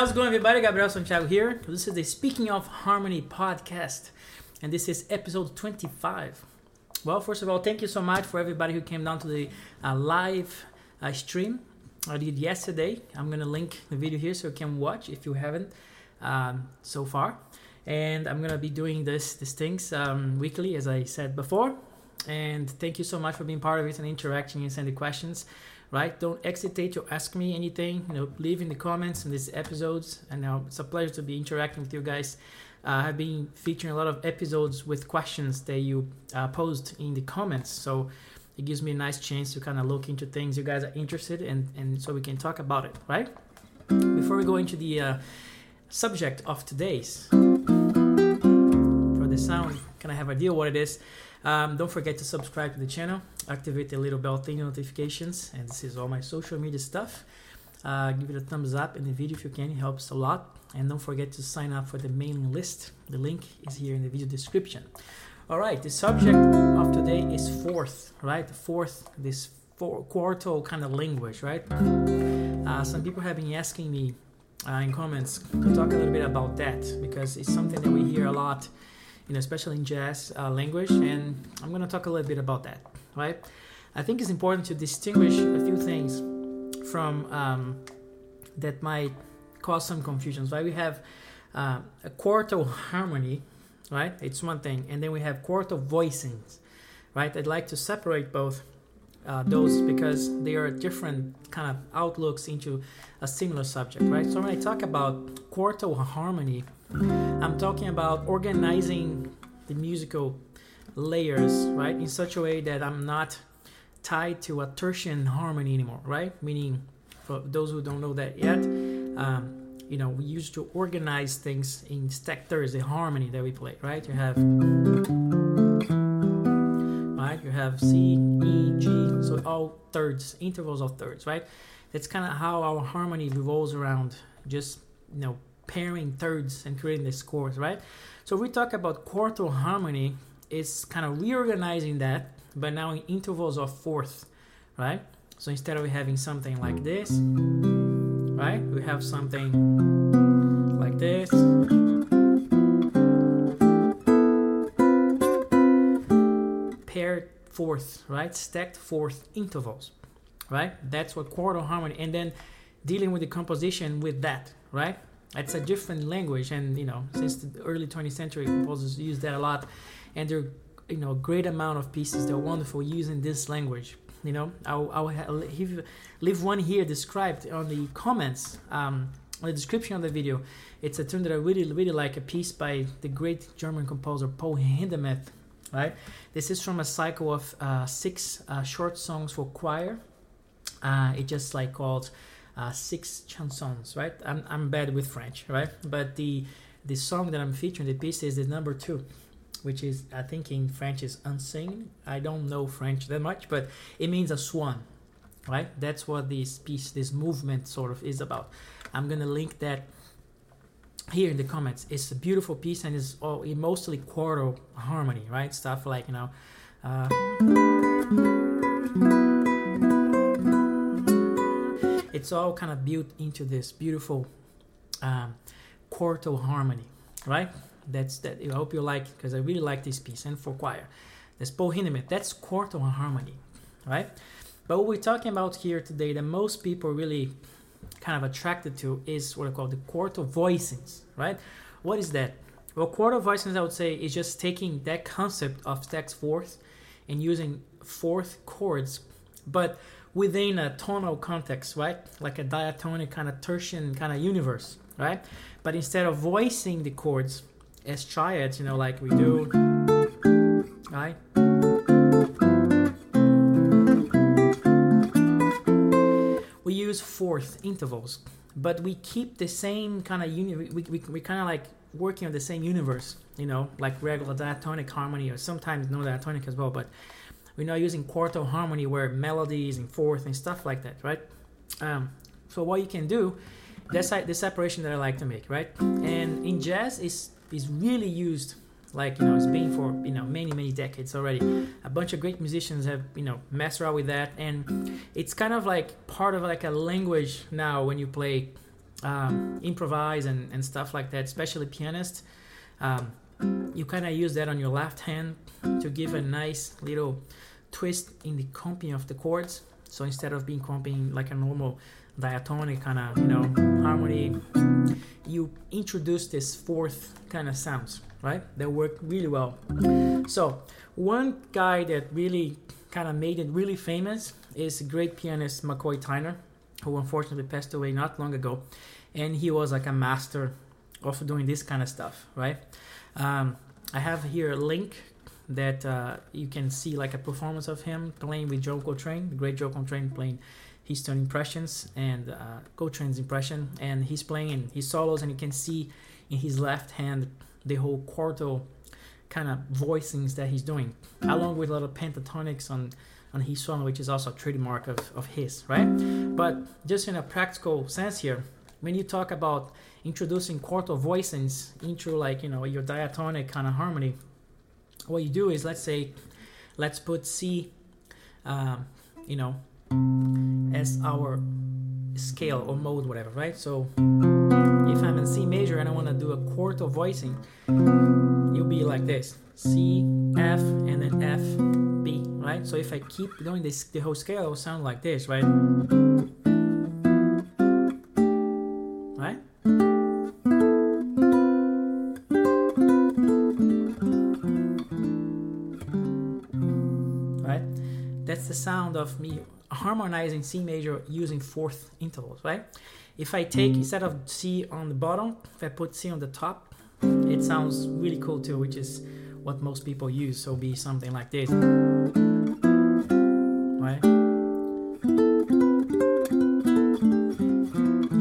how's it going, everybody? Gabriel Santiago here. This is the Speaking of Harmony podcast, and this is episode 25. Well, first of all, thank you so much for everybody who came down to the uh, live uh, stream I did yesterday. I'm gonna link the video here so you can watch if you haven't um, so far. And I'm gonna be doing this these things um, weekly, as I said before. And thank you so much for being part of it and interacting and sending questions right? Don't hesitate to ask me anything. You know, leave in the comments in these episodes. And now it's a pleasure to be interacting with you guys. Uh, I've been featuring a lot of episodes with questions that you uh, posed in the comments. So it gives me a nice chance to kind of look into things you guys are interested in, and so we can talk about it, right? Before we go into the uh, subject of today's, for the sound, can I have idea what it is? Um, don't forget to subscribe to the channel, activate the little bell thing notifications, and this is all my social media stuff. Uh, give it a thumbs up in the video if you can, it helps a lot. And don't forget to sign up for the mailing list. The link is here in the video description. All right, the subject of today is fourth, right? Fourth, this four, quartal kind of language, right? Uh, some people have been asking me uh, in comments to talk a little bit about that because it's something that we hear a lot you know, especially in jazz uh, language, and I'm going to talk a little bit about that, right? I think it's important to distinguish a few things from um, that might cause some confusions, right? We have uh, a quartal harmony, right? It's one thing, and then we have quartal voicings, right? I'd like to separate both uh, those because they are different kind of outlooks into a similar subject, right? So when I talk about quartal harmony, I'm talking about organizing the musical layers, right, in such a way that I'm not tied to a tertian harmony anymore, right? Meaning, for those who don't know that yet, um, you know, we used to organize things in stacked thirds, the harmony that we play, right? You have, right? You have C, E, G, so all thirds, intervals of thirds, right? That's kind of how our harmony revolves around just, you know, pairing thirds and creating the scores, right? So we talk about quartal harmony, it's kind of reorganizing that, but now in intervals of fourth, right? So instead of having something like this, right, we have something like this. Paired fourth, right? Stacked fourth intervals, right? That's what quartal harmony, and then dealing with the composition with that, right? It's a different language, and you know, since the early 20th century, composers use that a lot, and there, are, you know, a great amount of pieces that are wonderful using this language. You know, I'll, I'll leave, one here described on the comments, um, the description of the video. It's a term that I really, really like, a piece by the great German composer Paul Hindemith. Right, this is from a cycle of uh, six uh, short songs for choir. Uh, it just like called uh, six chansons, right? I'm, I'm bad with French, right? But the the song that I'm featuring, the piece is the number two, which is I think in French is Un cygne. I don't know French that much, but it means a swan, right? That's what this piece, this movement, sort of is about. I'm gonna link that here in the comments. It's a beautiful piece and it's all mostly quartal harmony, right? Stuff like you know. Uh, it's all kind of built into this beautiful um, quartal harmony, right? That's that. I hope you like because I really like this piece and for choir. That's Paul Hindemith. That's quartal harmony, right? But what we're talking about here today that most people really kind of attracted to is what I call the quartal voicings, right? What is that? Well, quartal voicings, I would say, is just taking that concept of stacked fourth and using fourth chords, but within a tonal context, right? Like a diatonic kind of tertian kind of universe, right? But instead of voicing the chords as triads, you know, like we do, right? We use fourth intervals, but we keep the same kind of uni. We, we, we kind of like working on the same universe, you know, like regular diatonic harmony or sometimes no diatonic as well, but we're not using quartal harmony where melodies and fourth and stuff like that, right? Um, so what you can do, that's the separation that I like to make, right? And in jazz, is is really used like you know it's been for you know many many decades already a bunch of great musicians have you know messed around with that and it's kind of like part of like a language now when you play um, improvise and, and stuff like that, especially pianists, um, you kind of use that on your left hand to give a nice little twist in the comping of the chords. So instead of being comping like a normal diatonic kind of you know introduce this fourth kind of sounds, right? That work really well. So one guy that really kind of made it really famous is great pianist McCoy Tyner, who unfortunately passed away not long ago, and he was like a master of doing this kind of stuff, right? Um, I have here a link that uh, you can see like a performance of him playing with John Coltrane, the great John Coltrane playing tone impressions and uh, Coltrane's impression, and he's playing his solos, and you can see in his left hand the whole quartal kind of voicings that he's doing, along with a lot of pentatonics on on his song, which is also a trademark of, of his, right? But just in a practical sense here, when you talk about introducing quartal voicings into like you know your diatonic kind of harmony, what you do is let's say let's put C, um, you know, as our scale or mode, whatever, right? So if I'm in C major and I want to do a quartal voicing, you'll be like this: C, F, and then F, B, right? So if I keep doing this, the whole scale will sound like this, right? Right? Right? That's the sound of me harmonizing C major using fourth intervals, right? If I take mm. instead of C on the bottom, if I put C on the top, it sounds really cool too, which is what most people use. So be something like this. Right?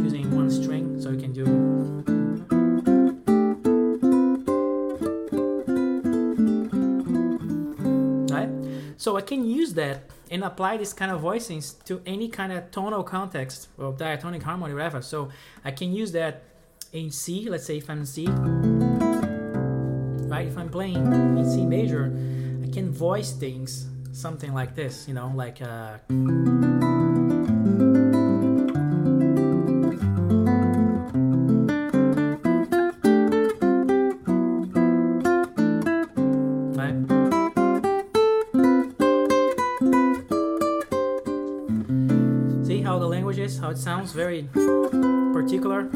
Using one string, so you can do right? So I can use that and apply this kind of voicings to any kind of tonal context or diatonic harmony, whatever. So I can use that in C, let's say if I'm in C, right? If I'm playing in C major, I can voice things something like this, you know, like uh, how it sounds very particular.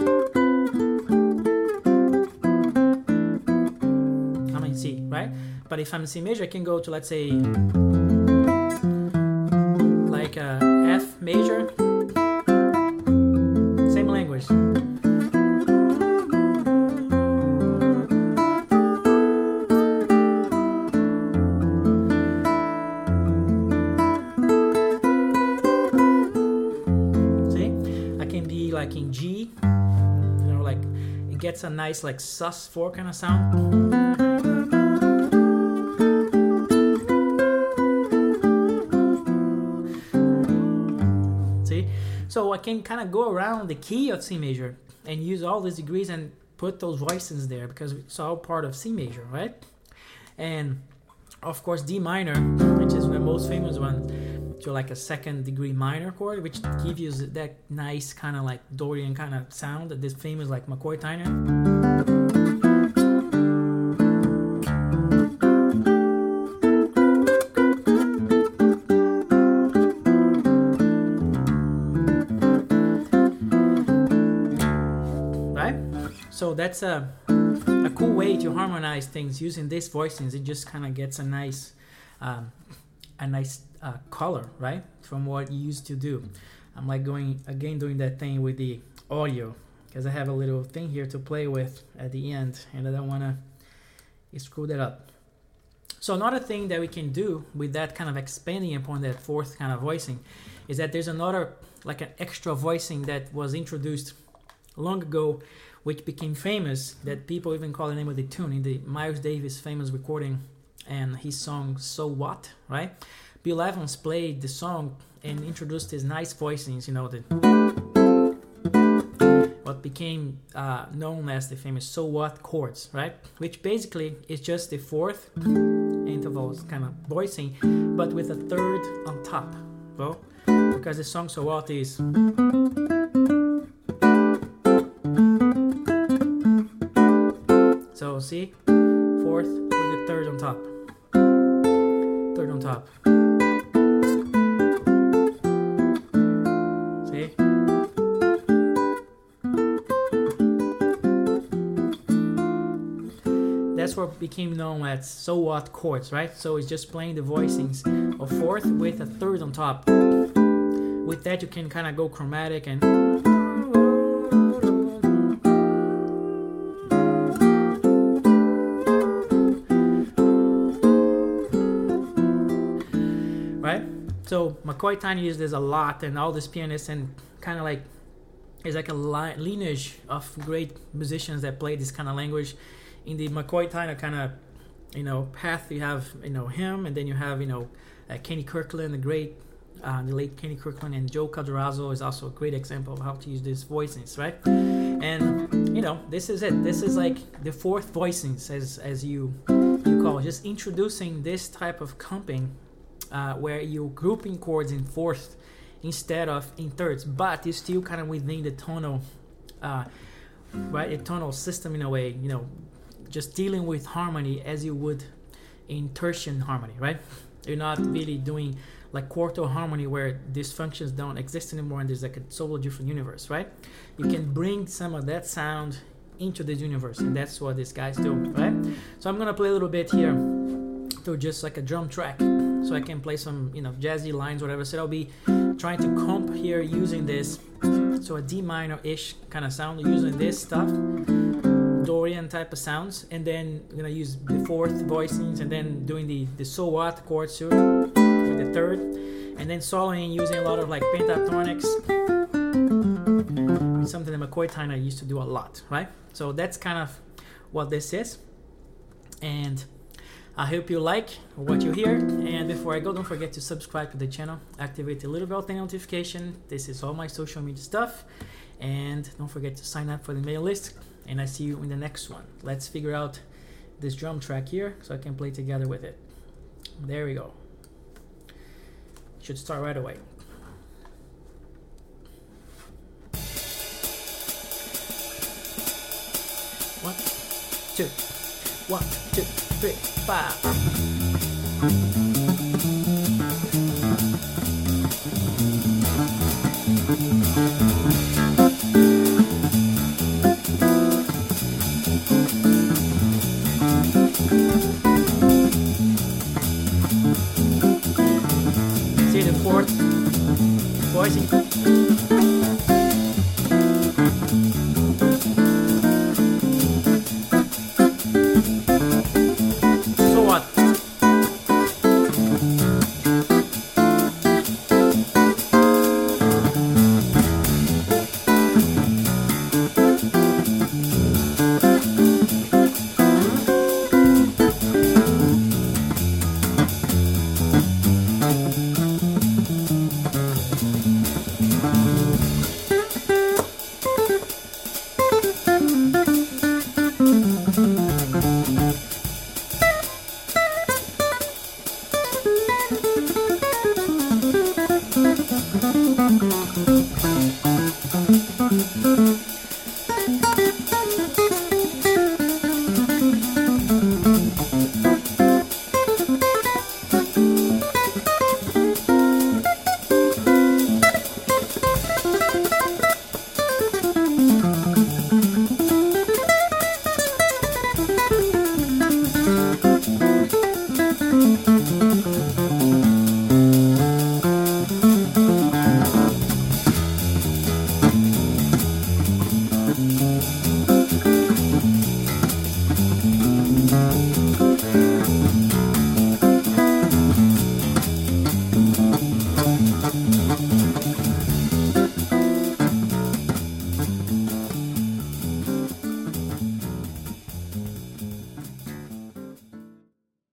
I'm in C, right? But if I'm in C major, I can go to let's say gets a nice like sus four kind of sound. See, so I can kind of go around the key of C major and use all these degrees and put those voices there because it's all part of C major, right? And of course D minor, which is the most famous one, to like a second degree minor chord, which gives you that nice kind of like Dorian kind of sound that this famous like McCoy Tyner. Right? So that's a a cool way to harmonize things using these voicings. It just kind of gets a nice um, a nice uh, color, right, from what you used to do. I'm like going again doing that thing with the audio because I have a little thing here to play with at the end, and I don't want to screw that up. So another thing that we can do with that kind of expanding upon that fourth kind of voicing is that there's another like an extra voicing that was introduced long ago, which became famous. That people even call the name of the tune in the Miles Davis famous recording and his song "So What," right? Bill Evans played the song and introduced his nice voicings, you know, the, what became uh, known as the famous "So What" chords, right? Which basically is just the fourth intervals kind of voicing, but with a third on top. Well, because the song "So What" is so see fourth with the third on top, third on top. Became known as so what chords, right? So it's just playing the voicings of fourth with a third on top. With that, you can kind of go chromatic and. Right? So McCoy Tyner uses this a lot, and all these pianists, and kind of like it's like a li- lineage of great musicians that play this kind of language. In the McCoy Tyner kind of you know path, you have you know him, and then you have you know uh, Kenny Kirkland, the great uh, the late Kenny Kirkland and Joe Calderazzo is also a great example of how to use these voicings, right? And you know, this is it. This is like the fourth voicings, as as you you call it. just introducing this type of comping uh, where you're grouping chords in fourth instead of in thirds, but it's still kind of within the tonal, uh, right? A tonal system in a way, you know, just dealing with harmony as you would in tertian harmony, right? You're not really doing like quartal harmony where these functions don't exist anymore and there's like a totally different universe, right? You can bring some of that sound into this universe, and that's what these guys do, right? So I'm gonna play a little bit here to just like a drum track, so I can play some you know jazzy lines, whatever. So I'll be trying to comp here using this, so a D minor-ish kind of sound using this stuff. Mm-hmm. Dorian type of sounds, and then I'm gonna use the fourth voicings, and then doing the the so what chords too with the third, and then soloing using a lot of like pentatonics. Something that McCoy Tyner used to do a lot, right? So that's kind of what this is, and I hope you like what you hear. And before I go, don't forget to subscribe to the channel, activate the little bell notification. This is all my social media stuff, and don't forget to sign up for the mail list. And I see you in the next one. Let's figure out this drum track here so I can play together with it. There we go. Should start right away. One, two, one, two, three, five. now.